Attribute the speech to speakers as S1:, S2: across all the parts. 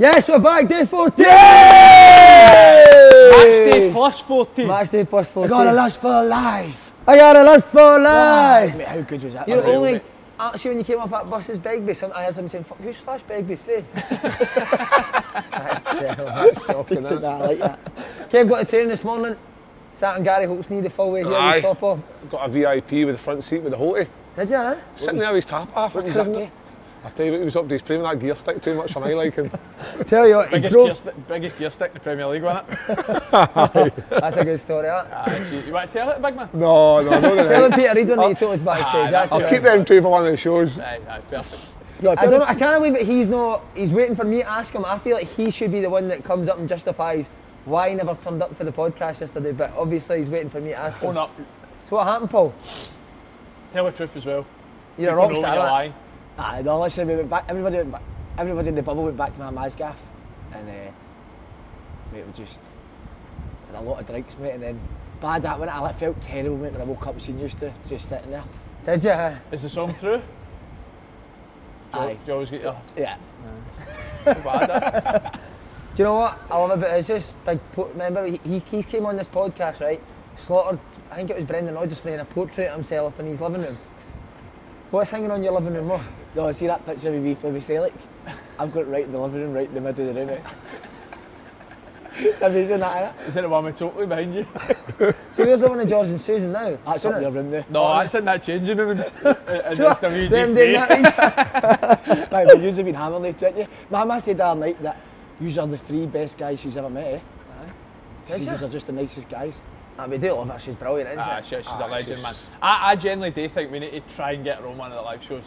S1: Yes, we're back, day 14!
S2: Match day plus 14.
S1: Match day plus
S3: I
S1: 14.
S3: got a lust for life.
S1: I got a lust for ah,
S3: Mate,
S1: life!
S3: how good was that?
S1: You
S3: man?
S1: only, actually when you came off that bus's Begbie, some, I heard someone saying, fuck, who's Slash Begbie's face? that's terrible, that's shocking,
S3: Decent,
S1: isn't it?
S3: that, I like that.
S1: Kev got to training this morning, sat on Gary Holt's knee the full way here,
S2: Aye.
S1: with top off.
S2: Got a VIP with the front seat with the Holty.
S1: Did you, huh?
S2: Sitting there with his tap off.
S3: What was that day?
S2: I tell you what, he was up to his playing that gear stick too much for my liking.
S1: Tell you what,
S4: Biggest
S1: drove,
S4: gear, stick, biggest gear stick in the Premier League, wasn't it?
S1: that's a good story, that.
S4: Ah, aye, so you want to tell it, big man?
S2: No, no, no.
S1: Tell him
S2: no.
S1: Peter Reid when he told us backstage, ah,
S4: Aye,
S1: that's
S2: I'll keep them two for one of the shows.
S4: Aye, aye, perfect.
S3: No,
S1: I
S3: tell
S1: don't know, I can't believe that he's not, he's waiting for me to ask him. I feel like he should be the one that comes up and justifies why he never turned up for the podcast yesterday, but obviously he's waiting for me to ask him.
S4: Own up.
S1: So what happened, Paul?
S4: Tell the truth as well.
S1: You're a
S4: People
S1: rock star,
S4: you're
S1: innit?
S4: lying.
S3: Aye, no, listen, we went back, everybody, went back, everybody in the bubble went back to my Maz gaff, and uh, mate, we just had a lot of drinks, mate, and then bad that went. I felt terrible, mate, when I woke up and seen you two just sitting there.
S1: Did you?
S4: Is the song true?
S3: Aye,
S4: Do you always get your
S3: yeah.
S4: bad? eh?
S1: Do you know what I love about it? It's just big. Po- remember, he, he he came on this podcast, right? Slaughtered. I think it was Brendan Rodgers framed a portrait of himself in his living room. What's hanging on your living room? What?
S3: No, see that picture of me playing with Celtic? I've got it right in the living room, right in the middle of the room, mate. Amazing that, innit?
S4: Is it the one with totally behind you?
S1: So where's the one of George and Susan now?
S3: That's
S1: Seen
S3: up
S1: it?
S3: your room there.
S4: No, that's in that changing room. And
S1: So,
S4: it's the
S1: them doing
S4: WG3.
S1: that,
S3: Right, but you've been hammered late, didn't you? Mama said the other night that you are the three best guys she's ever met, eh? She
S1: Did she?
S3: are just the nicest guys.
S1: Ah, we do love her. She's brilliant, isn't
S4: Ah,
S1: she?
S4: she's
S3: Ah,
S4: a legend,
S3: she's-
S4: man. I, I genuinely do think we need to try and get her on one of the live shows.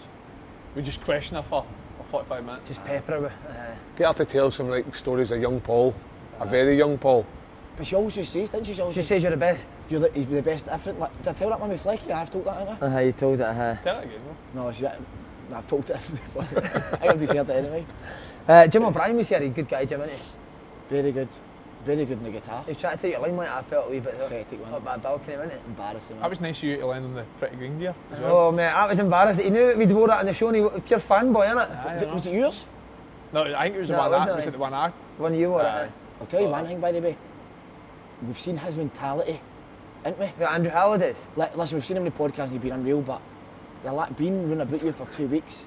S4: We just question her for, for 45 minutes.
S1: Just pepper her with. Uh,
S2: Get her to tell some like stories of young Paul, a very young Paul.
S3: But she always just says, didn't she? She always
S1: she
S3: says,
S1: says you're the best.
S3: you're the, he's the best different. Like, did I tell that one with Flecky? I've told that, innit?
S1: Uh, you told it. Uh,
S4: Tell it again, no?
S3: No, she, I've told it. I have to say it anyway.
S1: uh, Jim O'Brien was here. A good guy, Jim, isn't he?
S3: Very good. Very good in the guitar.
S1: He was trying to take your limelight. I felt a wee bit.
S3: Pathetic, man.
S1: Up that balcony, wasn't it?
S3: Embarrassing.
S4: That was nice of you to lend on the pretty green gear as well.
S1: Oh mate, that was embarrassing. He knew that we'd wore that on the show and he was a pure fanboy, innit?
S4: Aye, I
S3: D-
S4: know.
S3: was it yours?
S4: No, I think it was the
S1: No,
S4: one
S1: wasn't
S4: I,
S1: it?
S4: was it the one I?
S1: One you wore
S4: Aye.
S1: it.
S3: I'll tell you one thing, by the way. We've seen his mentality, haven't we?
S1: Who, Andrew Halliday's.
S3: Like, listen, we've seen him in the podcast, he's been unreal, but the like, being running about you for two weeks,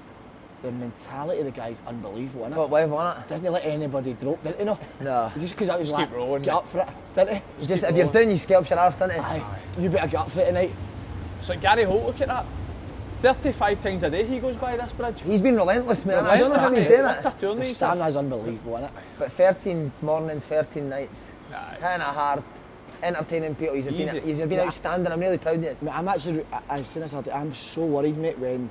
S3: the mentality of the guy's unbelievable, innit?
S1: Top level, innit?
S3: Doesn't he let anybody drop, didn't he? No.
S1: No.
S3: Just because I was
S4: Just
S3: like,
S4: keep rolling,
S3: get
S4: mate.
S3: up for it, didn't he?
S1: It's just if you're down, you scalp your arse, doesn't it?
S3: Aye, you better get up for it tonight.
S4: So Gary Holt, look at that. 35 times a day he goes by this bridge.
S1: He's been relentless, man. I don't know how he's
S4: Relentless,
S1: doing
S4: mate.
S1: it.
S4: What a turn
S3: The
S4: he's
S3: stamina's unbelievable, innit?
S1: But 13 mornings, 13 nights,
S4: Aye.
S1: hitting it hard, entertaining people. He's been, he's been
S3: Yeah.
S1: outstanding. I'm really proud of you.
S3: Mate, I'm actually, I, I've seen this, other day, I'm so worried, mate, when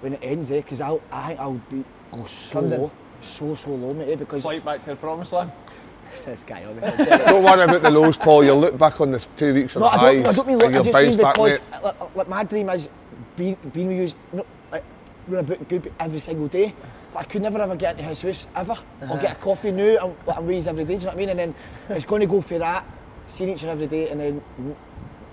S3: when it ends, eh, because I think I'll be go so
S1: Come
S3: low, so, so low, mate, eh, because
S4: Flight back to the promised land.
S3: this guy, honestly.
S2: Don't worry about the lows, Paul. You'll look back on the two weeks of
S3: No,
S2: the
S3: I
S2: highs
S3: don't, I don't mean
S2: and
S3: look, I just mean
S2: back,
S3: because
S2: mate.
S3: like, like, my dream is being, being with you, no, like, run about good every single day. But I could never ever get into his house, ever. Or get a coffee now, I'm, like, I'm with his every day, do you know what I mean? And then it's going to go for that, seeing each other every day, and then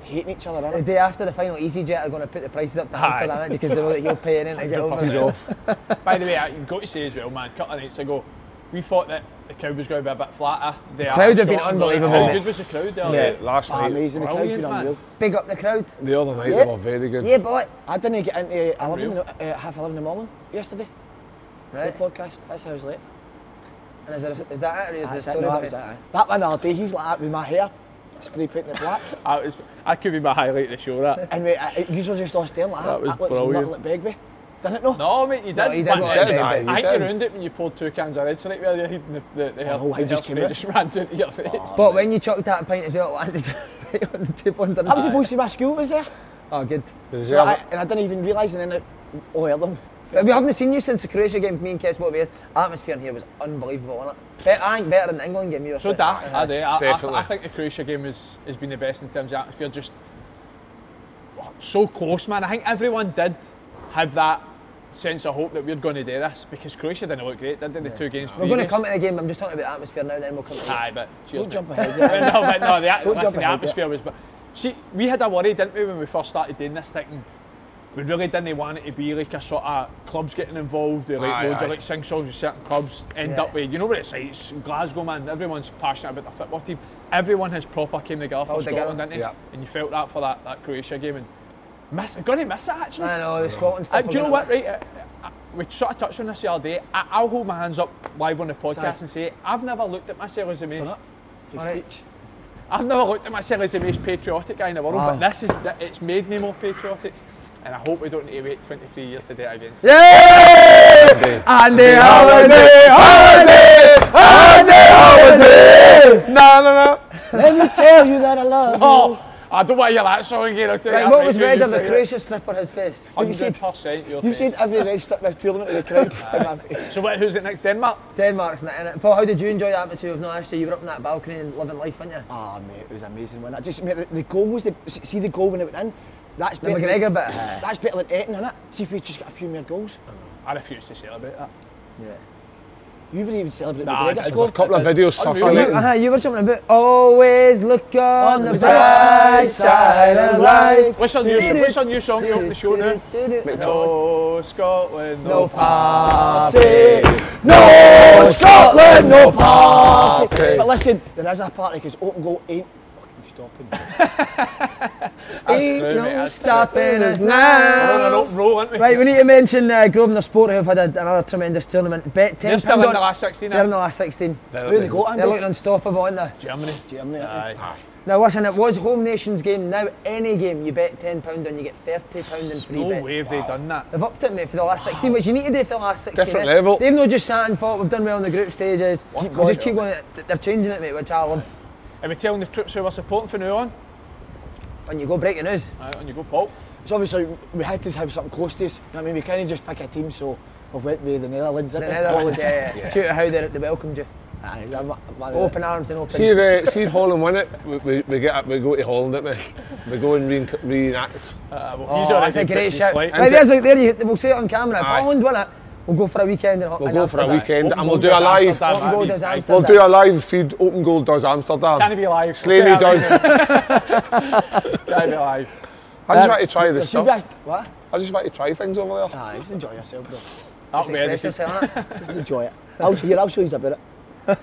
S3: hating each other,
S1: The day after the final EasyJet are going to put the prices up to
S4: Aye.
S1: Amsterdam innit, because they know that you're paying in to get over.
S4: 100%. By the way, I- you've got to say as well, man, a couple of nights ago, we thought that the crowd was going to be a bit flatter. The
S1: Crowd have been unbelievable,
S4: How
S1: mate.
S4: good was the crowd there?
S2: Mate, last
S3: Ah,
S2: night,
S3: amazing. The crowd's been
S4: Brilliant, man.
S3: unreal.
S1: Big up the crowd.
S2: the other night
S3: Yeah.
S2: they were very good.
S1: Yeah, boy.
S3: I didn't get into 11,
S4: Unreal.
S3: uh, half 11 in the morning yesterday.
S1: Right.
S3: The podcast. That's how I was late.
S1: And is, there, is that it? Or is the
S3: That's it.
S1: story
S3: No, that
S1: about
S3: was
S1: it?
S3: it. That one the other day, he's like that with my hair, spray painting it black.
S4: I was, that could be my highlight of the show, that.
S3: and we, uh, you were just all staring like that.
S4: That was
S3: looks
S4: brilliant.
S3: nothing like Begbie. Didn't it no?
S4: No, mate, you did.
S1: No, you did
S4: but
S1: look
S4: then-
S1: like
S2: Begbie.
S4: I
S2: You
S4: think you ruined it when you poured two cans of red straight where your head and the, the, the, hair,
S3: whole
S4: the
S3: head just came
S4: hairspray
S3: out.
S4: just ran down to your face.
S1: But when you chucked that pint of ale, landed right on the table under
S3: I was supposed to be my school was there.
S1: Oh, good.
S3: So I, and I didn't even realise and then it all heard them.
S1: But we haven't seen you since the Croatia game. Me and Kes, what we had. Atmosphere in here was unbelievable, wasn't it? Bet- I think better than the England game. You were
S4: So
S1: saying.
S4: that,
S1: Uh-huh.
S4: I do. I, I,
S2: Definitely.
S4: I think the Croatia game has, has been the best in terms of atmosphere. Just so close, man. I think everyone did have that sense of hope that we're going to do this because Croatia didn't look great, did they? The two games
S1: We're going to
S4: previous?
S1: come to the game. I'm just talking about the atmosphere now. Then we'll come to the
S4: Aye, but cheers,
S3: Don't jump ahead. Yeah.
S4: no, but no, the,
S3: Don't
S4: listen, the
S3: ahead,
S4: atmosphere was. But see, we had a worry, didn't we, when we first started doing this thing? We really didn't want it to be like a sort of clubs getting involved with like
S2: Aye,
S4: loads of like sing songs with certain clubs. End
S1: Yeah.
S4: up with you know what it's like. It's Glasgow, man. Everyone's passionate about the football team. Everyone has proper came together for
S1: All together.
S4: Scotland, didn't they?
S2: Yeah.
S4: And you felt that for that, that Croatia game and miss. Gonna miss it actually.
S1: I know the Scotland
S4: Uh,
S1: stuff.
S4: do you know what?
S1: gonna
S4: Right, uh, uh, we sort of touched on this the other day. I, I'll hold my hands up live on the podcast
S3: Sorry.
S4: and say I've never looked at myself as the
S3: Done
S4: most.
S3: it. Free
S1: Alright.
S4: I've never looked at myself as the most patriotic guy in the world,
S1: Wow.
S4: but this is it's made me more patriotic, and I hope we don't need to wait 23 years to do it again.
S1: Yay! Andy Halliday, Halliday, Andy Halliday. No, no, no.
S3: Let me tell you that I love you.
S4: Oh, I don't want to hear that song again. I'll tell
S1: Right,
S4: that
S1: what was red
S4: you
S1: on the
S4: say it.
S1: on his face?
S3: You said-
S4: 100% your
S3: You've
S4: face.
S3: said every red strip this tournament in the crowd. in my face.
S4: So what, who's it next? Denmark?
S1: Denmark's not in it. Paul, how did you enjoy the atmosphere of not actually? You were up in that balcony and living life, weren't you?
S3: Ah, mate, it was amazing. When I just mate, the, the goal was the see the goal when it went in. That's
S1: The
S3: better.
S1: McGregor
S3: than,
S1: bit.
S3: That's better than Eton, innit? See if we just got a few more goals.
S4: I refuse to celebrate that. Yeah.
S3: You haven't even celebrated
S4: Nah,
S3: McGregor
S4: there's a
S3: scoring.
S2: A couple of videos
S4: Unreal.
S2: circulating.
S1: You, uh, you were jumping about. Always look on,
S3: On
S1: the
S3: the
S1: bright side of life.
S4: What's our new, what's our new song to open the show now? No Scotland, no
S1: No party.
S3: No
S1: Scotland, no
S3: party. But listen, there is a party because open goal ain't fucking stopping.
S1: Ain't
S4: true,
S1: no
S4: mate,
S1: stopping us
S4: We're on an
S1: now.
S4: open we?
S1: Right, we need to mention uh, Grosvenor Sport, who have had a, another tremendous tournament. Bet ten
S4: They're still
S1: pound
S4: in the last 16,
S1: They're in the last 16.
S3: Who they got,
S1: They're looking unstoppable, aren't they?
S4: Germany.
S3: Germany, aren't?
S4: Aye.
S1: Now listen, it was home nations game. Now any game you bet ten pound on, you get thirty pound in free
S4: No
S1: bets.
S4: way have they done that.
S1: They've upped it, mate, for the last 16, which you need to do for the last 16.
S2: Different
S1: eh?
S2: level.
S1: They've not just sat and thought we've done well in the group stages.
S3: Keep
S1: We'll just keep going. They're changing it, mate, which I love.
S4: Are we telling the troops who we're supporting from now on?
S1: And you go breaking news.
S4: Aye, on you go, Paul.
S3: So obviously we had to have something close to us. You know what I mean, we can't just pick a team. So we've went with the Netherlands.
S1: The
S3: didn't?
S1: Netherlands, yeah, yeah. Shoot at how they, they welcomed you.
S3: Aye, I'm- I'm-
S1: Open arms and open.
S2: See if, uh, see if Holland win it, we, we, we get up, we go to Holland, don't we? We go and re- reenact.
S4: Uh, well,
S1: Oh, that's a great
S4: his
S1: shout. Right, there's like there, you, we'll see it on camera. If
S2: Aye.
S1: Holland win it, we'll go for a weekend in
S2: We'll
S1: in
S2: go for a
S1: Amsterdam.
S2: weekend
S4: Open
S2: and we'll do a live.
S4: Amsterdam,
S1: Open goal does. Amsterdam.
S2: We'll do a live feed. Open goal does Amsterdam.
S4: Can't be live.
S2: Slaney does.
S4: Can't be live.
S2: I just want to try
S3: There
S2: this
S3: should be
S2: stuff.
S3: a- What?
S2: I just want to try things over there.
S3: Aye, just enjoy yourself, bro.
S4: That'll
S1: Express yourself.
S3: Just enjoy it. I'll, here, I'll show you a bit.
S1: Uh,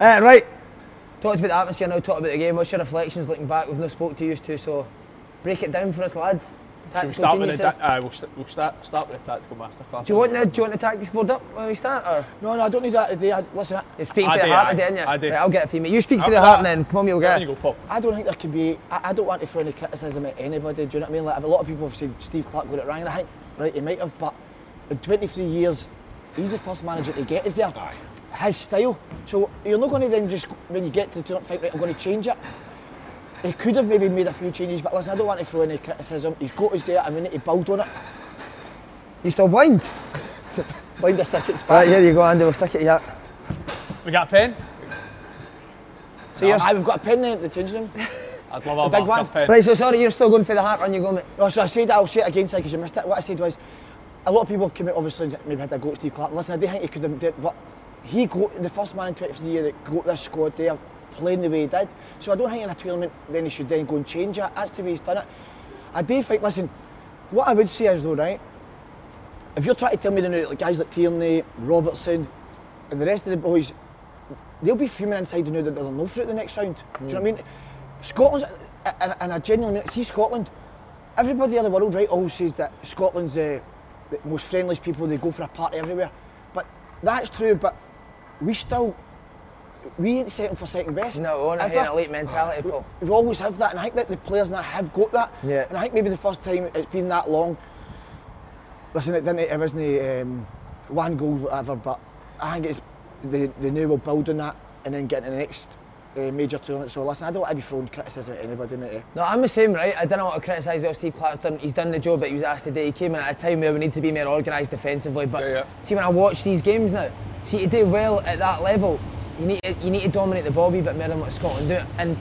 S1: right, talked about the atmosphere now, talked about the game. What's your reflections looking back? We've not spoke to you two, so break it down for us, lads.
S4: Should we start with the uh, we'll, st- we'll start, start with the tactical masterclass.
S1: do you want the do you want the tactics board up when we start, or
S3: No, no, I don't need that today. I, listen, I,
S1: you're speaking
S4: I
S1: for the
S4: do,
S1: heart
S4: aye.
S1: today, aren't you?
S4: I do.
S1: Right, I'll get it for you, mate. You speak for
S4: I'll-
S1: the heart,
S4: I'll-
S1: and then come on, you'll
S4: There
S1: get
S4: you
S1: it.
S4: go, Paul.
S3: I don't think there can be. I, I don't want to throw any criticism at anybody. Do you know what I mean? Like a lot of people have said Steve Clarke got it wrong, and I think right he might have, but in 23 years, he's the first manager to get us there. His style. So you're not going to then just when you get to the tournament think, right, I'm going to change it. He could have maybe made a few changes, but listen, I don't want to throw any criticism. He's got us there, and we need to build on it.
S1: You still blind?
S3: Find assistance
S1: Right, here you go, Andy. We'll stick it here.
S4: We got a pen?
S1: So you're,
S3: Aye, we've got a pen in the changing room.
S4: I'd love a
S3: The big one.
S4: pen.
S1: right, so sorry, you're still going for the heart, and you go, mate.
S3: No, so I said I'll say it again, because you missed it. What I said was, a lot of people have come out, obviously, maybe had a go at Steve Clarke. Listen, I do think he could have did, but he got the first man in 23 years that got this squad there, playing the way he did. So I don't think in a tournament then he should then go and change it. That's the way he's done it. I do think, listen, what I would say is though, right, if you're trying to tell me the like guys like Tierney, Robertson, and the rest of the boys, they'll be fuming inside know that they'll know through the next round. Do you know what I mean? Scotland's, and, I genuinely mean. See Scotland, everybody in the world, right, always says that Scotland's uh, the most friendliest people. They go for a party everywhere, but that's true. But we still, we ain't setting for second best.
S1: No, we want
S3: ever.
S1: an elite mentality, Paul.
S3: We always have that, and I think that the players now have got that.
S1: Yeah.
S3: And I think maybe the first time it's been that long. Listen, it didn't. It wasn't um, one goal, whatever. But I think it's the the new will build on that, and then getting to the next uh, major tournament. So listen, I don't want to be throwing criticism at anybody, mate.
S1: No, I'm the same, right? I don't want to criticise what Steve Clarke's done. He's done the job that he was asked to do. He came in at a time where we need to be more organised defensively. But
S2: Yeah, yeah.
S1: see, when I watch these games now, see to do well at that level, you need to, you need to dominate the ball a wee bit more than what Scotland do. And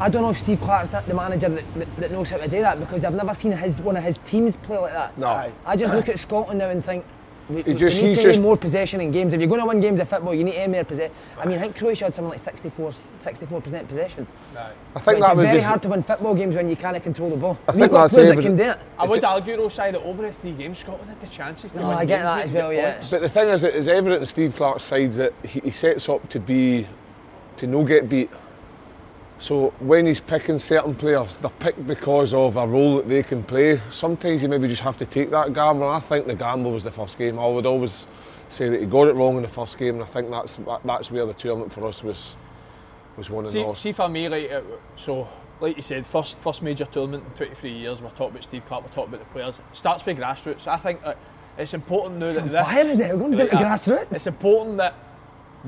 S1: I don't know if Steve Clarke's the manager that, that, that knows how to do that because I've never seen his one of his teams play like that.
S2: No.
S1: I just look at Scotland now and think. We,
S2: He
S1: we
S2: just-
S1: need
S2: he's
S1: to
S2: just-
S1: more possession in games. If you're going to win games of football, you need to have more possession. I mean, I think Croatia had something like 64, 64% possession.
S2: I think
S1: Which
S2: that
S1: is
S2: would
S1: very
S2: be.
S1: hard to win football games when you can't control the ball.
S2: I think
S1: got
S2: that's
S1: players that can do it.
S4: I would argue, Rosai, that over the three games, Scotland had the chances to
S1: No,
S4: win
S1: I get
S4: games,
S1: that as well, yeah.
S4: points.
S2: But the thing is, it is evident in Steve Clarke's sides that he, he sets up to be, to no get beat. So when he's picking certain players, they're picked because of a role that they can play. Sometimes you maybe just have to take that gamble. And I think the gamble was the first game. I would always say that he got it wrong in the first game, and I think that's that, that's where the tournament for us was was won and
S4: See,
S2: lost.
S4: see for me, like uh, so, like you said, first first major tournament in 23 years. We're talking about Steve Clarke. We're talking about the players. Starts with grassroots. I think uh, it's important now that
S1: on
S4: this.
S1: fire today, we're going down to
S4: uh,
S1: grassroots.
S4: It's important that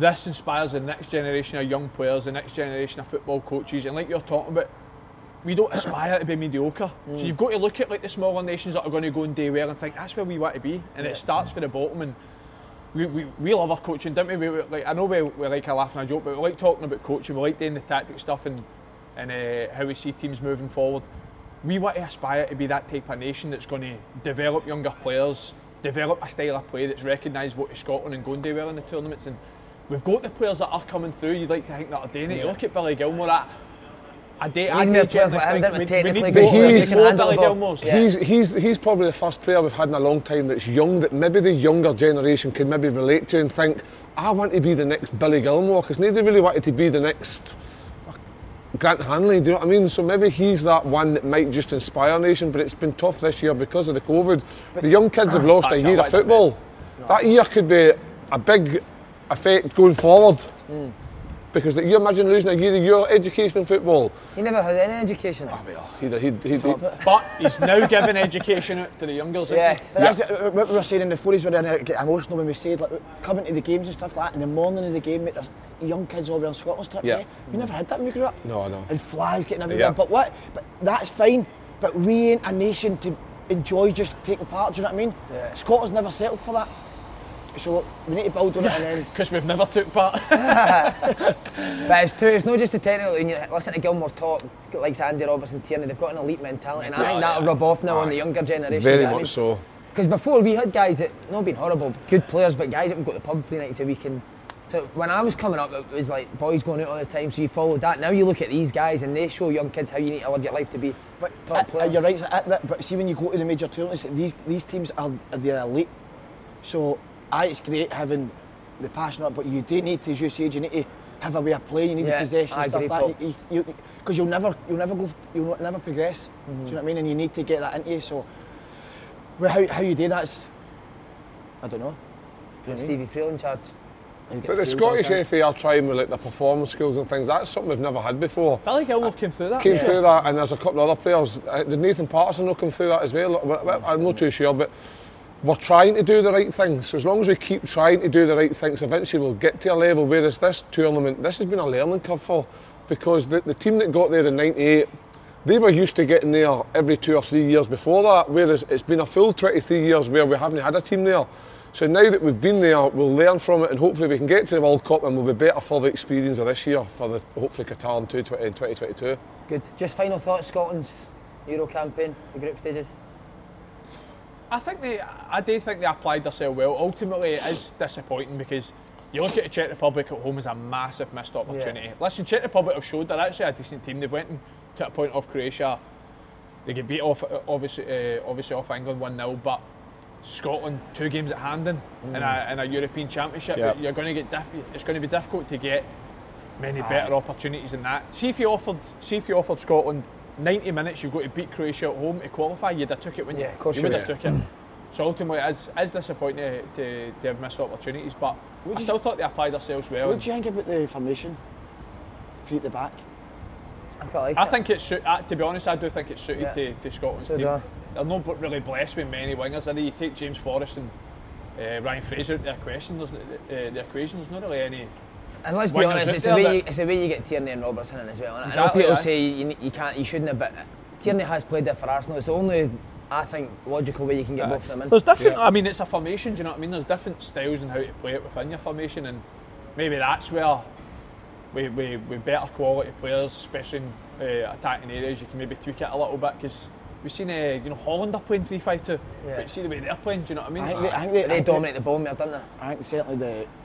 S4: this inspires the next generation of young players, the next generation of football coaches, and like you're talking about. We don't aspire to be mediocre.
S1: Mm.
S4: So you've got to look at like the smaller nations that are going to go and do well and think that's where we want to be. And it starts from the bottom. And we, we, we love our coaching, don't we? we, we- like I know we, we like a laugh and a joke, but we like talking about coaching. We like doing the tactic stuff and and uh, how we see teams moving forward. We want to aspire to be that type of nation that's going to develop younger players, develop a style of play that's recognised to Scotland and go and do well in the tournaments. And we've got the players that are coming through. You'd like to think that are doing it. You look at Billy Gilmour. I, I, day, I
S1: need players like him, Technically
S4: more,
S1: handle
S4: Billy
S1: the.
S4: Gilmours.
S1: Yeah.
S2: He's, he's, he's probably the first player we've had in a long time that's young, that maybe the younger generation can maybe relate to and think, I want to be the next Billy Gilmour, because nobody really wanted to be the next Grant Hanley, do you know what I mean? So maybe he's that one that might just inspire a nation, but it's been tough this year because of the COVID. the young kids have lost a year of
S4: that
S2: football. That year could be a big effect going forward. Because you imagine losing a year of your education in football.
S1: He never had any education.
S2: He'd, he'd, he'd, he'd,
S4: But he's now giving education to the youngers. isn't he?
S1: Yes.
S3: But that's uh, what we were saying in the forties. We were get emotional when we said like coming to the games and stuff like that. In the morning of the game, mate, there's young kids all wearing Scotland strips.
S2: Yeah.
S3: eh? We never had that when we grew up.
S2: No, I know.
S3: And flags getting everywhere.
S2: Yeah.
S3: But what? But that's fine. But we ain't a nation to enjoy just taking part. Do you know what I mean?
S1: Yeah.
S3: Scotland's never settled for that. So we need to build on it and then.
S4: Because we've never took part.
S1: But it's true, it's not just the technical. When you listen to Gilmour talk, like Andy Robertson, Tierney, they've got an elite mentality, and I think that'll rub off now on the younger generation.
S2: very
S1: you I
S2: much so.
S1: Because before we had guys that, not being horrible, good players, but guys that would go to the pub three nights a week. And so when I was coming up, it was like boys going out all the time, so you followed that. Now you look at these guys and they show young kids how you need to live your life to be
S3: But
S1: top
S3: uh,
S1: players.
S3: you're right. so, But see, when you go to the major tournaments, these these teams are they're elite. So, aye, it's great having the passion up, but you do need to, as you said, you need to have a way of playing. You need
S1: Yeah,
S3: the possession
S1: I
S3: stuff
S1: like
S3: that
S1: Paul.
S3: you, you, because you'll never you'll never go you'll never progress. Do you know what I mean? And you need to get that into you. So, well, how how you do that's I don't know.
S1: And Stevie Friel in charge.
S2: But the Scottish. FA are trying with like the performance skills and things. That's something we've never had before.
S4: I Billy Gilmour came through that.
S2: Came through that, and there's a couple of other players. Uh, Did Nathan Patterson not come through that as well? Well, well, I'm not too sure, but we're trying to do the right things. So as long as we keep trying to do the right things, eventually we'll get to a level. Whereas this tournament, this has been a learning curve for, because the, the team that got there in '98. They were used to getting there every two or three years before that, whereas it's been a full 23 years where we haven't had a team there. So now that we've been there, we'll learn from it and hopefully we can get to the World Cup and we'll be better for the experience of this year, for the hopefully Qatar in 2020 2022.
S1: Good. Just final thoughts, Scotland's Euro campaign, the group stages.
S4: I think they, I do think they applied themselves well. Ultimately, it is disappointing because you look at the Czech Republic at home as a massive missed opportunity. Listen, Czech Republic have showed they're actually a decent team. They've went and to a point off Croatia. They get beat off, obviously, uh, obviously off England one 0 but Scotland two games at Hampden in, a, in a European Championship,
S2: Yep.
S4: you're going to get diff- it's going to be difficult to get many better opportunities than that. See if you offered, see if you offered Scotland 90 minutes, you've got to beat Croatia at home to qualify. You'd have took it when
S1: Yeah,
S4: you,
S1: of course
S4: you
S1: you
S4: would
S1: would.
S4: have took it. So ultimately, it's, it's disappointing to, to have missed opportunities, but
S3: Would
S4: I
S3: you-
S4: still thought they applied themselves well.
S3: What do you think about the formation? Three at the back.
S1: I quite like
S4: I
S1: it.
S4: think it's uh, to be honest, I do think it's suited
S1: Yeah.
S4: to, to Scotland's
S1: So
S4: team.
S1: I.
S4: They're not really blessed with many wingers. Are they? You take James Forrest and uh, Ryan Fraser out the equation. There's, n- uh, the equation. There's not really any.
S1: And let's be honest, it's the, way you, it's the way you get Tierney and Robertson in as well. innit?
S4: Exactly,
S1: I know people
S4: aye.
S1: say you, you can't, you shouldn't have, but Tierney has played there for Arsenal. It's the only, I think, logical way you can get both of them in.
S4: There's different. I mean, it's a formation. Do you know what I mean? There's different styles and how to play it within your formation, and maybe that's where we we with better quality players, especially in uh, attacking areas, you can maybe tweak it a little bit because. We've seen, uh, you know, Holland are playing 3-5-2,
S1: Yeah.
S4: but you see the way they're playing, do you know what I mean?
S3: I think they, I think they, I
S1: They
S3: think
S1: dominate the ball more, don't they?
S3: I think certainly the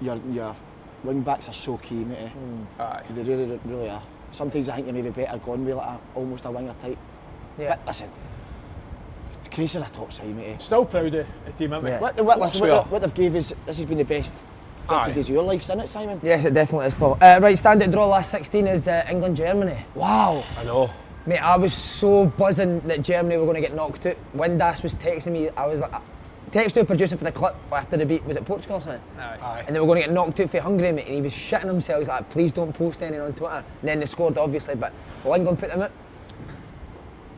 S3: Your your wing backs are so key, mate. eh?
S4: Aye.
S3: They really really are. Sometimes I think you're maybe better gone with like a, almost a winger type.
S1: Yeah.
S3: But listen, Croatia are a top side, mate. eh?
S4: Still proud of the team, aren't we?
S1: Yeah.
S3: What, what, listen, what,
S2: are.
S3: what they've gave us, this has been the best 30
S2: Aye.
S3: days of your life, isn't it, Simon?
S1: Yes, it definitely is, Paul. Uh, right, standard draw last 16 is uh, England Germany.
S3: Wow.
S2: I know.
S1: Mate, I was so buzzing that Germany were going to get knocked out. Windass was texting me. I was like, texted to a producer for the clip after the beat. Was it Portugal or something?
S4: Aye.
S1: And they were going to get knocked out for Hungary, mate. And he was shitting himself. He's like, please don't post anything on Twitter. And then they scored, obviously. But will England put them out?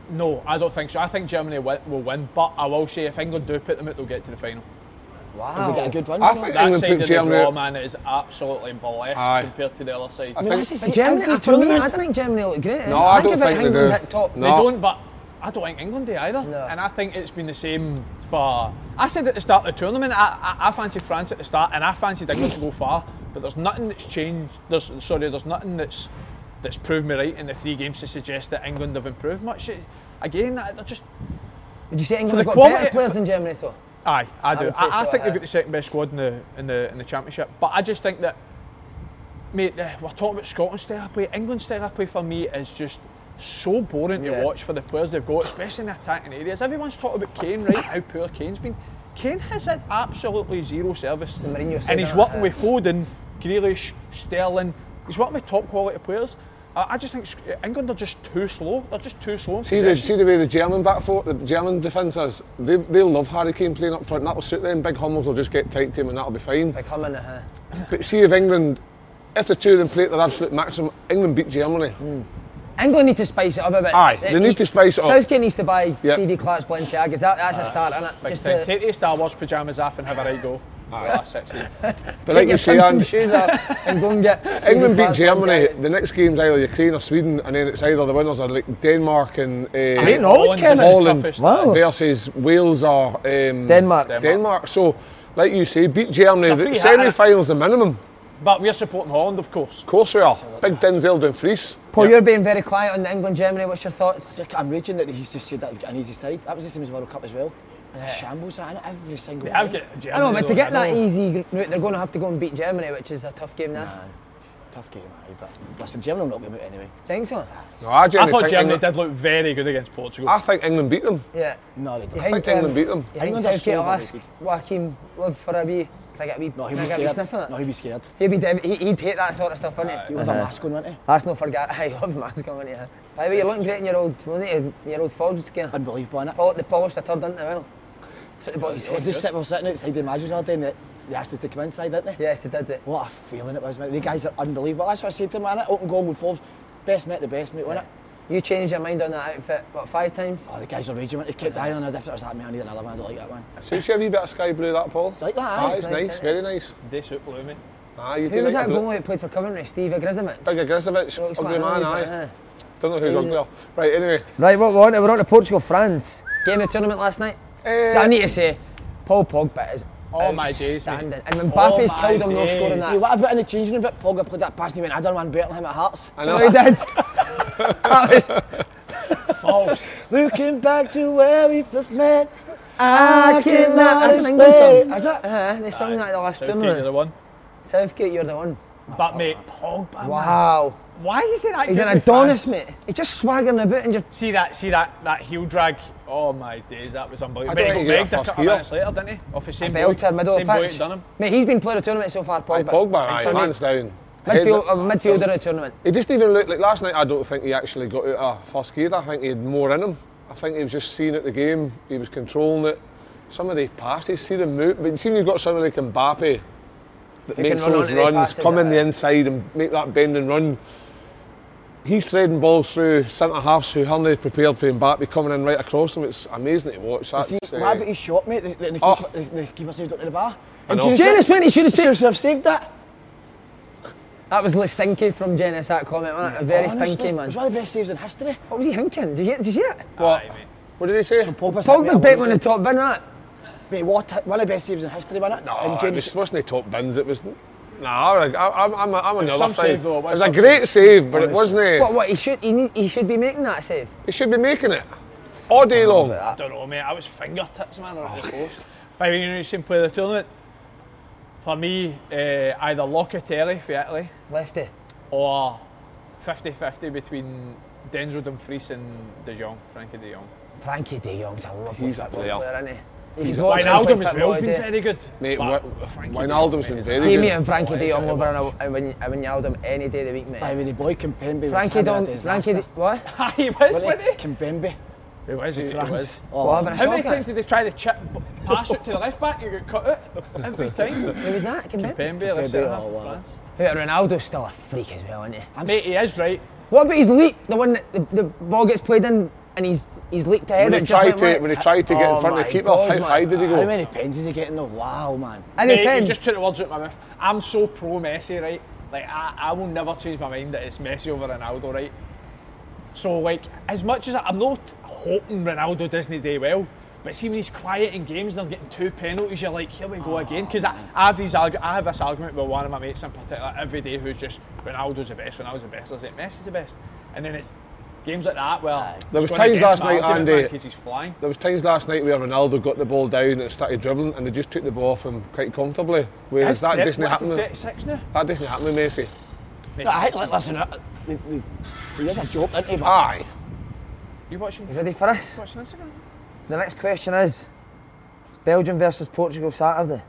S4: No, I don't think so. I think Germany will win, but I will say if England do put them out, they'll get to the final.
S1: Wow.
S3: Have we got a good run?
S2: I
S3: you
S2: think
S4: That
S2: England
S4: side
S2: put
S4: of the
S2: Germany
S4: draw,
S2: out.
S4: man, is absolutely blessed
S2: Aye.
S4: compared to the other side.
S3: I mean, that's the
S1: Germany,
S3: every
S1: for me, I don't think Germany look great. Eh?
S2: No, I don't
S1: give
S2: think they
S1: England
S2: do.
S1: hit top.
S2: No.
S4: They don't, but I don't think England do either.
S1: No.
S4: And I think it's been the same for. I said at the start of the tournament, I, I, I fancied France at the start, and I fancied England to go far. But there's nothing that's changed. There's sorry, there's nothing that's that's proved me right in the three games to suggest that England have improved much. Again, I- they're just.
S1: Would you say England
S4: the
S1: have got
S4: quality-
S1: better players than Germany, though?
S4: Aye, I do. I, I
S1: so,
S4: think they've got the second best squad in the in the in the championship. But I just think that, mate, we're talking about Scotland's style of play. England's style of play for me is just so boring
S1: Yeah.
S4: to watch for the players they've got, especially in the attacking areas. Everyone's talking about Kane, right? How poor Kane's been. Kane has had absolutely zero service,
S1: Mourinho said
S4: and he's working with Foden, Grealish, Sterling. He's working with top quality players. I, I just think England are just too slow. They're just too slow.
S2: See the, see the way the German back four, the German defence is. They, they love Harry Kane playing up front. That'll suit them. Big Hummels will just get tight to him and that'll be fine.
S1: Like coming, uh,
S2: But see if England, if the two of them play at their absolute maximum, England beat Germany.
S1: England need to spice it up a bit.
S2: Aye, they need to spice it up.
S1: Southgate needs to buy
S2: Yep.
S1: Stevie Clarke's Balenciagas. That, that's a start, isn't it?
S4: Big
S1: Just to-
S4: Take the Star Wars pyjamas off and have a right go. Aye. 16.
S2: But
S1: Take
S2: like you say,
S1: Clemson
S2: Andy,
S1: shoes off and go and get
S2: England beat Germany. The next game's either Ukraine or Sweden, and then it's either the winners are like Denmark and uh,
S1: didn't know it's
S4: the
S2: Holland.
S1: Wow.
S2: versus Wales or um,
S1: Denmark.
S2: Denmark. So, like you say, beat Germany. The semi-finals the minimum.
S4: But we're supporting Holland, of course.
S2: Of course we are. Big Denzel Dumfries.
S1: Paul, you're being very quiet on the England Germany. What's your thoughts?
S3: I'm raging that he's just said that they've got an easy side. That was the same as World Cup as well. It's a shambles that innit? every single
S4: They have
S3: time.
S4: got Germany.
S1: I know, but to get that easy route, they're going to have to go and beat Germany, which is a tough game now.
S3: Aye. Tough game, aye, but listen, Germany will knock them out anyway.
S1: Think so?
S2: No, I,
S4: I thought
S2: think
S4: Germany
S2: England,
S4: did look very good against Portugal.
S2: I think England beat them.
S1: Yeah.
S3: No, they
S1: You
S3: don't.
S2: I think
S1: um,
S2: England beat them.
S1: You think
S3: England are
S1: Southgate
S3: so
S1: will ask
S3: overrated.
S1: Joaquin live for a wee? Get a wee?
S3: No, he'd be
S1: get a
S3: scared.
S1: sniff of
S3: No, he'd be scared.
S1: He'd be dev- he- he'd hate that sort of stuff, wouldn't he?
S3: He'll have a mask on, won't he?
S1: That's no forget. I love mask on, wouldn't you? By the way, you're looking great in your old, your old Fords gear.
S3: Unbelievable, innit?
S1: Pol- the polished a turd, didn't they? Well, the boys said.
S3: just sit, we're sitting outside the Magic all day and they, they asked us to come inside, didn't they?
S1: Yes, they did it.
S3: What a feeling it was, mate. The guys are unbelievable. That's what I said to them, innit? Open goal, good forwards. Best mate, the best mate, wasn't it?
S1: You changed your mind on that outfit, what, five times?
S3: Oh, the guys are raging, They kept eyeing on a different. I was like, man, I need another one. I don't like that one.
S2: Suits you a wee bit of sky blue, that, Paul?
S3: like that,
S2: Aye,
S3: aye.
S2: it's
S1: Nice,
S2: nice, very nice.
S4: They suit blue me.
S2: Aye, you
S1: Who
S2: do
S1: was
S2: like
S1: that
S2: the
S1: goalie that played for Coventry? Steve Ogrizovic?
S2: Big Ogrizovic,
S1: Looks
S2: ugly
S1: like
S2: man,
S1: him,
S2: aye.
S1: uh,
S2: Don't know who's
S1: Who's
S2: uglier. Right, anyway.
S1: Right, what we're on to, we're on to Portugal, France. Game of the tournament last night.
S2: Eh,
S1: I need to say, Paul Pogba is
S4: Oh my days, mate.
S1: And when
S4: Oh
S1: Mbappe's
S4: my
S1: killed him, no
S4: days.
S1: scoring
S3: See,
S1: that.
S3: what about in the changing room? Bit Pogba played that pass and he went, I done one better than him at Hearts.
S2: I
S1: No,
S2: know.
S1: he did. that was,
S4: False.
S3: Looking back to where we first met,
S1: I cannot. That's an England
S3: explain-
S1: song.
S3: Is it?
S1: Uh, they sung that at the last
S4: Southgate, you're the one.
S1: Southgate, you're the one.
S4: But mate, Pogba.
S1: Wow.
S4: Why is he that
S1: He's an
S4: with
S1: Adonis,
S4: France?
S1: mate. He's just swaggering about and just.
S4: See that, see that, that heel drag. Oh my days, that was unbelievable.
S2: I don't
S4: but
S2: he got
S4: a couple minutes later, didn't he? Off the same boy, same boy that done him.
S1: Mate, he's been player of the tournament so far,
S2: Aye,
S1: Pogba.
S2: Pogba, aye,
S1: So,
S2: hands down.
S1: Midfield,
S2: Heads-
S1: uh, midfielder of the tournament.
S2: He just even looked like last night. I don't think he actually got out of first gear. I think he had more in him. I think he was just seeing at the game. He was controlling it. Some of the passes, see the move. But you see, when you've got someone like Mbappe that
S1: Who can
S2: makes those
S1: onto the
S2: runs,
S1: passes,
S2: come in the inside and make that bend and run. He's threading balls through centre halves who aren't prepared for Mbappe coming in right across him. It's amazing to watch. That's,
S3: See,
S2: uh,
S3: what about his shot, mate? The, the, the,
S2: Oh.
S3: keeper, the, the keeper saved up to the bar.
S2: And know.
S3: James-
S1: went, he should have
S3: Should
S1: said.
S3: have saved that.
S1: That was li- stinky from Dennis, that comment, wasn't it? Very
S3: Honestly,
S1: stinky,
S3: It
S1: man.
S3: was one of the best saves in history.
S1: What was he thinking? Did you, did you see it?
S2: what?
S4: Aye, mate.
S2: What did he say?
S3: So Pogba's
S1: Pogba's bet on the top bin, right?
S3: Mate, what, one of the best saves in history, wasn't it?
S2: No,
S3: and
S2: it was, wasn't top bins. It was. Nah, I, I, I'm, I'm, I'm on the
S4: Some
S2: other side.
S4: save, though, it
S2: it
S4: was
S2: was a great save, but it wasn't. It.
S1: What, what, he should, he, need, he should be making that save.
S2: He should be making it all day long.
S4: I don't know, mate. I was fingertips, man, or the post. By the way, you know, you seen play the tournament. For me, uh, either Locatelli for Italy
S1: Lefty.
S4: or 50-50 between Denzel Dumfries and De Jong, Frankie De Jong.
S1: Frankie de Jong's a lovely
S2: He's a player.
S1: player, isn't he?
S2: He's
S1: He's
S2: a-
S1: watching him play
S4: Wijnaldum as
S1: football
S4: well has been very good.
S2: Mate,
S4: but
S2: Wi-
S4: Frankie
S2: Wijnaldum's
S4: De Jong,
S2: been very good.
S1: Give me and Frankie
S4: Oh,
S1: de
S4: he's
S1: Jong
S4: a-
S1: over a, a, Win- a Wijnaldum any day of the week, mate.
S3: By the the boy Kimpembe was
S1: Frankie
S3: having a
S1: don't, Frankie,
S3: disaster.
S1: what?
S4: Aye, ah, he was,
S3: Wasn't
S4: wasn't he?
S3: Kimpembe.
S4: He was, he, he
S3: France.
S4: was.
S3: Oh,
S1: What, having a oh.
S4: How many
S1: shocker?
S4: times did they try the chip pass it to the left back? You get cut out every time.
S1: Who was that? Kimpembe?
S4: Pembe, left
S3: Kimpembe,
S4: centre half
S3: oh.
S4: France.
S1: Who, Ronaldo's still a freak as well, isn't he?
S4: Mate, he is right.
S1: What about his leap? The one that the, the ball gets played in and he's he's leaped ahead.
S2: When he
S1: it just
S2: tried to,
S1: right.
S2: when he tried to get
S1: Oh
S2: in front of
S1: my
S2: the keeper,
S1: God,
S2: how
S1: man.
S2: high did he go?
S3: How many pens is he getting though? Wow, man.
S1: And
S4: Mate,
S1: he
S4: you just took the words out of my mouth. I'm so pro Messi, right? Like I, I will never change my mind that it's Messi over Ronaldo, right? So like, as much as I, I'm not hoping Ronaldo doesn't do well, but see when he's quiet in games and they're getting two penalties, you're like, here we go again. Oh, because I, I have these argu- I have this argument with one of my mates in particular every day who's just Ronaldo's the best, Ronaldo's the best. I was like, Messi's the best, and then it's games like that where
S2: There was times last night, Andy-
S4: because he's flying.
S2: There was times last night where Ronaldo got the ball down and started dribbling, and they just took the ball off him quite comfortably. Whereas that
S4: That's-
S2: doesn't
S4: what's
S2: happen.
S4: he,
S2: With,
S4: 36 now.
S2: that doesn't happen with Messi.
S4: Mate,
S3: No, I, li- listen, the, the, he is a joke, isn't he? But
S2: Aye.
S4: you watching?
S1: You ready for this?
S4: Watching Instagram?
S1: The next question is: It's Belgium versus Portugal Saturday,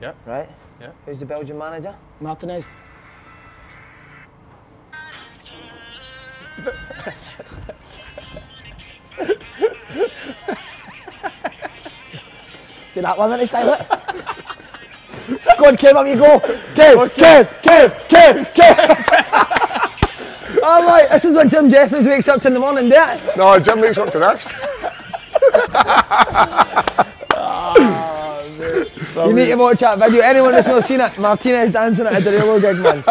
S4: Yep.
S1: right?
S4: Yeah.
S1: Who's the Belgian manager?
S3: Martinez. See that one, minute silent? go on, Kev, up you go. Kev, Kev, Kev, Kev, Kev.
S1: All right, this is what Jim Jefferies wakes up to in the morning, do?
S2: No, Jim wakes up to next.
S1: You need to watch that video. Anyone that's not seen it, Martinez dancing at a Dorello gig, man.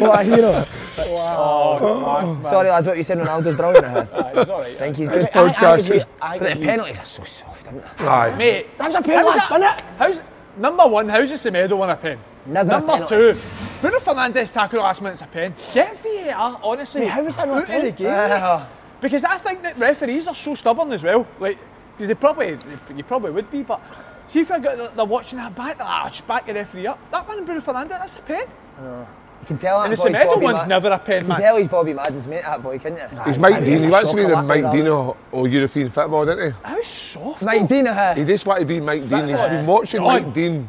S1: What a hero.
S4: Oh,
S1: Sorry, lads, what you saying? Ronaldo's brilliant. I heard.
S4: Aye, he's all right.
S1: I think he's
S3: I-
S1: good
S3: I- I
S1: podcast.
S3: agree, I
S1: But the penalties are so soft, aren't they?
S2: Aye.
S4: Mate,
S3: That was a penalty last minute.
S4: how's number one, how's the Semedo win a pen?
S1: Never
S4: Number
S1: penalty.
S4: two, Bruno Fernandes tackle last minute's a pen. Get VAR, honestly.
S3: Mate, how is that not a
S4: out of
S3: pen?
S4: the game.
S1: Uh,
S4: Because I think that referees are so stubborn as well. Like, because they probably, you probably would be, but see if I got, they're watching that back, they're like, ah, just back the referee up. That one in Bruno Fernandes, that's a pen.
S1: you can tell that
S4: And the
S1: boy's
S4: Semedo one's
S1: Ma-
S4: never a pen,
S1: You can tell he's Bobby Madden's mate, that boy, can't you?
S2: He's Mike Dean. He
S3: a
S2: wants to be the Mike
S3: guy.
S2: Dean of, of European football, didn't he?
S4: How soft.
S1: Mike. Dean, uh,
S2: he? He just wanted to be Mike Dean. He's been watching Mike Dean.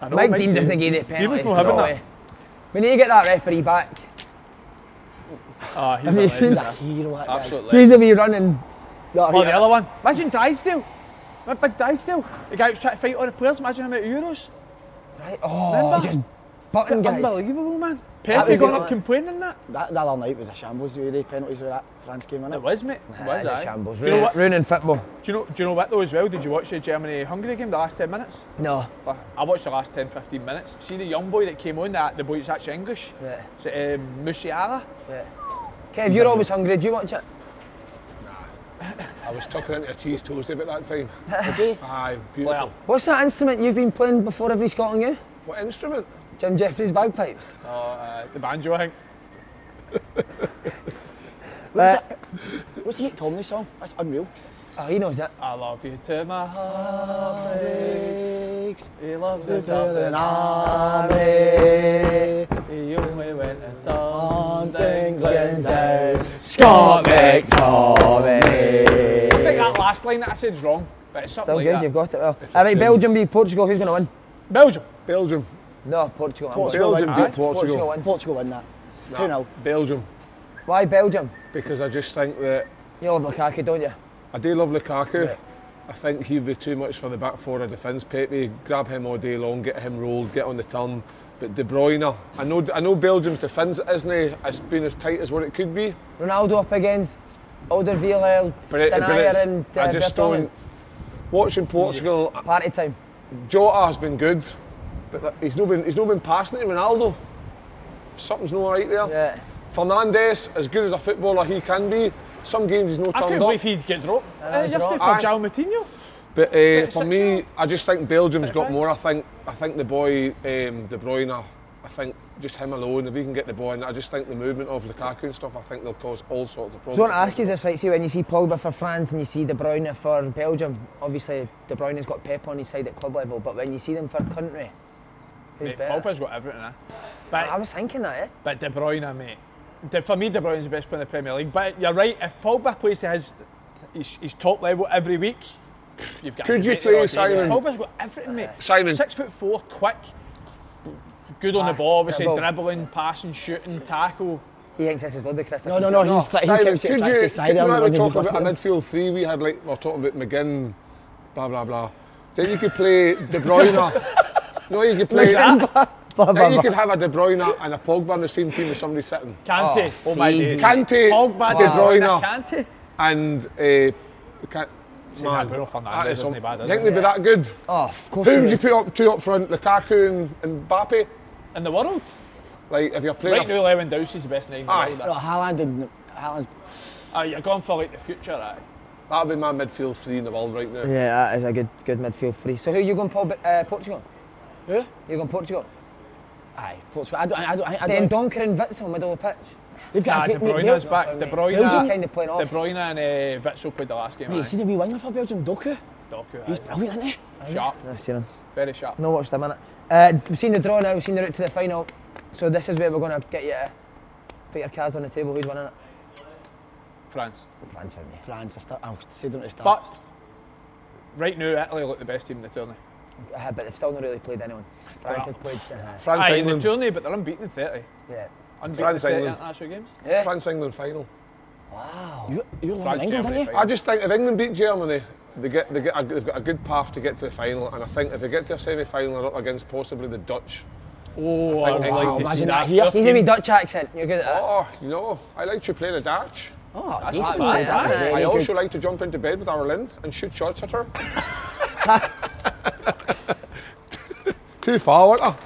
S4: I know,
S1: Mike, Dean doesn't give the
S4: Dean was
S1: penalties.
S4: not having
S1: no
S4: that.
S1: We need to get that referee back.
S4: Ah, he's a
S1: you
S4: legend.
S1: seen
S3: He's a hero, that guy.
S4: Absolutely.
S1: He's a wee running.
S3: No,
S4: Oh,
S3: he-
S4: the other one. Imagine Drysdale. That big Drysdale. The guy who's trying to fight all the players. Imagine him at Euros.
S1: Right? Oh,
S4: Remember?
S1: Just button guys.
S4: Unbelievable, man.
S3: That
S4: Pepe
S3: was
S4: going up complaining that.
S3: that, the other night was a shambles, the way penalties were that France game, wasn't
S4: It
S3: it?
S4: was, mate. It was,
S1: a shambles.
S4: Do you, know
S1: Ruining,
S4: what,
S1: ruining football.
S4: do, you know, do you know what though as well? Did you watch the Germany-Hungary game, the last 10 minutes?
S1: No.
S4: I watched the last 10, 15 minutes. See the young boy that came on, that the boy that's actually English?
S1: Yeah.
S4: Is it, um, Musiala?
S1: Yeah. Kev, you're always hungry. Do you watch it? Nah.
S2: I was tucking into a cheese toast about that time.
S3: Did you?
S2: Aye, beautiful.
S4: Well,
S1: What's that instrument you've been playing before every Scotland game?
S2: What instrument?
S1: Jim Jefferies bagpipes.
S4: uh, uh, the banjo, I think.
S1: Uh,
S3: What's the Hate Tomley song? That's unreal.
S1: oh, he knows it.
S4: I love you to my heart.
S3: Breaks
S4: He loves
S3: the
S4: the top
S3: Southern Army
S4: He only went and
S3: on
S4: turned
S3: England down.
S1: Scott McTominay.
S4: I think that last line that I said's wrong, but it's something
S1: Still
S4: like
S1: good,
S4: that.
S1: you've got it well. All right, Belgium beat Portugal. Who's going to win?
S4: Belgium.
S2: Belgium.
S1: No, Portugal.
S3: Portugal
S2: Belgium
S3: win.
S2: beat Portugal.
S1: Portugal win.
S3: Portugal win that. 2 0.
S2: Belgium.
S1: Why Belgium?
S2: Because I just think that
S1: You love Lukaku, don't you?
S2: I do love Lukaku. I think he'd be too much for the back four of defence. Pepe, grab him all day long, get him rolled, get on the turn. But De Bruyne, I know, I know Belgium's defence isn't it's been as tight as what it could be.
S1: Ronaldo up against Alderweireld,
S2: But, it, but
S1: and uh,
S2: I just
S1: Vertonghen.
S2: don't. Watching Portugal,
S1: Party time.
S2: Jota has been good, but he's not been he's not been passing it to Ronaldo. Something's not right there.
S1: Yeah.
S2: Fernandes, as good as a footballer he can be, some games he's not
S4: I
S2: turned
S4: couldn't
S2: up.
S4: believe he'd get dropped uh,
S1: Aye,
S4: yesterday
S1: dropped.
S4: for
S2: Aye.
S4: João Moutinho.
S2: But uh, for me,
S4: year?
S2: I just think Belgium's got more. I think I think the boy um, De Bruyne. I think just him alone, if he can get the ball, and I just think the movement of Lukaku and stuff, I think they'll cause all sorts of problems.
S1: So I want to ask you this, right? See, when you see Pogba for France and you see De Bruyne for Belgium, obviously De Bruyne's got Pep on his side at club level, but when you see them for country, who's
S4: Mate,
S1: better?
S4: Pogba's got everything, eh? But,
S1: I was thinking that, eh?
S4: but De Bruyne, mate. De, for me, De Bruyne's the best player in the Premier League. But you're right, if Pogba plays to his, his, his top level every week, you've got
S2: Could you play
S4: there all day.
S2: Simon?
S4: Pogba's got everything, mate.
S2: Simon.
S4: Six foot four, quick, good on the ball, obviously
S1: dribble.
S4: dribbling, passing, shooting, tackle.
S1: He thinks this is ludicrous.
S3: No, no, no, he's try- he
S2: Simon,
S3: keeps it
S2: could
S3: trying
S2: you, could you know we
S3: he
S2: talk about a midfield three? We had like we're talking about McGinn, blah blah blah. Then you could play De Bruyne. no, you could play.
S1: Blah, blah,
S2: Then you could have a De Bruyne and a Pogba on the same team as somebody sitting.
S4: Kante,
S1: Oh,
S4: oh, my
S1: easy.
S4: days.
S2: Kante,
S4: Pogba,
S2: De
S4: De Bruyne,
S2: Bruyne.
S4: Kante.
S2: And uh, can,
S4: See, that Bruno Fernandes
S2: that is
S4: isn't
S2: some-
S4: bad, is
S2: think
S4: it?
S2: they'd be that good?
S1: Oh, of course.
S2: Who
S1: he
S2: would you put up two up front? Lukaku and, and Mbappe?
S4: In the world.
S2: Like if you're playing.
S4: Right now, Lewandowski's the best in the
S2: Aye.
S4: world.
S3: No, Haaland and Haaland's
S4: Uh, you're going for like the future, right?
S2: That'd be my midfield three in the world right now.
S1: Yeah, that is a good good midfield free. So who are you going Paul, uh, Portugal?
S3: Who?
S1: You going Portugal?
S3: Aye, Portugal. I don't, I don't, I
S1: Then
S3: don't.
S1: Donker and Witsel, middle of the pitch.
S3: They've
S4: Nah,
S3: got
S4: De
S3: a great
S4: Bruyne's back. De
S1: Belgium
S4: Bruyne,
S1: kind of playing
S4: De. Bruyne and uh, Witsel played the last game.
S3: Mate, you
S4: aye.
S3: see the wee winger for Belgium, Doku?
S4: Doku,
S3: He's
S4: aye.
S3: brilliant, isn't he?
S4: sharp,
S1: Nice, you know.
S4: very sharp.
S1: No watched a minute. Uh, we've seen the draw now, we've seen the route to the final. So this is where we're going to get you to put your cards on the table. Who's winning it?
S4: France.
S1: France for me.
S3: France, I start, I'll say them to start.
S4: But right now, Italy look the best team in the tourney.
S1: Uh, but they've still not really played anyone. France
S4: Well,
S1: have played. Uh,
S2: France
S4: Aye, in the
S2: England.
S4: tourney, but they're unbeaten in 30.
S1: yeah.
S4: Unbeaten
S2: France,
S4: in 30
S2: England.
S4: international games.
S1: Yeah.
S2: France England final.
S1: Wow.
S3: you, you're living
S4: France,
S3: England,
S4: Germany,
S3: aren't you?
S2: I just think if England beat Germany, they get, they get a, they've got a good path to get to the final. And I think if they get to a semi-final, they're up against possibly the Dutch.
S4: Oh,
S2: I
S4: I'd like
S2: England-
S4: to see
S3: imagine
S4: that.
S3: that here.
S1: He's a
S4: team-
S1: wee Dutch accent. You're good at that.
S2: Oh, you know, I like to play the Dutch.
S3: Oh,
S4: That's
S3: decent,
S4: not
S3: man.
S4: bad,
S3: That's
S1: aye.
S2: I
S3: good.
S2: also like to jump into bed with Arlene and shoot shots at her. Too far, wasn't I?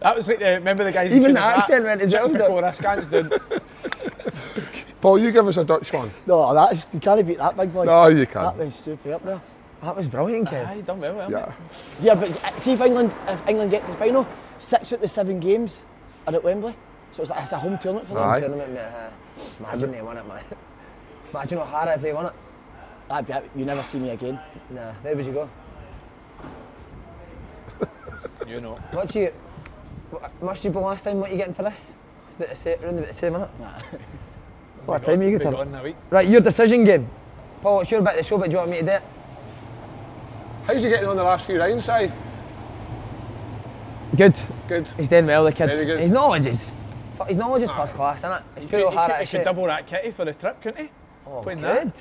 S4: That was like the, remember the guys
S1: Even
S4: in
S1: the accent went as well, though.
S4: This guy's doing.
S2: Paul, you give us a Dutch one.
S3: No, that's, you can't beat that big boy.
S2: No, you can't.
S3: That was superb there.
S1: That was brilliant, Kev.
S4: Aye, you done well, well.
S2: Yeah.
S3: Yeah, but uh, see if England if England get to the final, six out of the seven games are at Wembley. So it's, a- it's a home tournament for them.
S2: Aye.
S1: Tournament, mate. uh, Imagine they won it, man. Imagine O'Hara if they won it.
S3: That'd be it. You never see me again.
S1: Nah, where would you go?
S4: You know.
S1: What you? What, must you be last time? What you getting for this? It's a bit of same, around about the same minute. What time you get
S4: gone in a week.
S1: Right, your decision game. Paul, it's your bit of the show, but do you want me to do it?
S2: How's he getting on the last few rounds, Si?
S1: Good.
S2: Good.
S1: He's doing well, the kid.
S2: Very good.
S1: His knowledge is, his knowledge is first class, isn't it? It's
S4: He
S1: pure
S4: could, he could, he could double that kitty for the trip, couldn't he?
S1: Oh,
S4: Playing
S1: he
S4: that.
S1: could.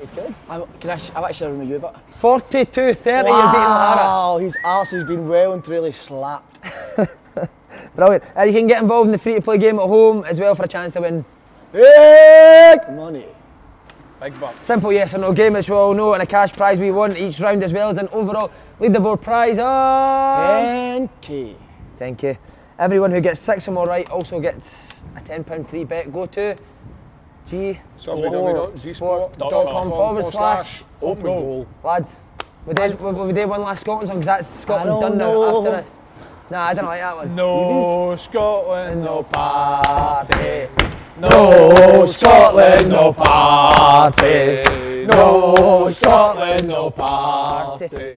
S1: He could.
S3: I, can I, sh- I've actually run with you, but
S1: 42 30, you're beating O'Hara.
S3: wow, his arse has been well and truly slapped.
S1: Brilliant. Uh, you can get involved in the free to play game at home as well for a chance to win.
S3: Big money.
S4: Big bucks.
S1: Simple yes or no game, as we all know, and a cash prize we won each round as well as an overall leaderboard prize of
S3: 10k.
S1: 10k. Everyone who gets six or more right also gets a £10 free bet. Go to G sport.com forward slash
S4: Open goal.
S1: Lads, we did, we, we did one last Scotland song because that's Scotland
S3: don't
S1: done now after this. Nah, I don't like that one.
S4: No Scotland, no party.
S1: No
S4: Scotland, no party. No Scotland, no party.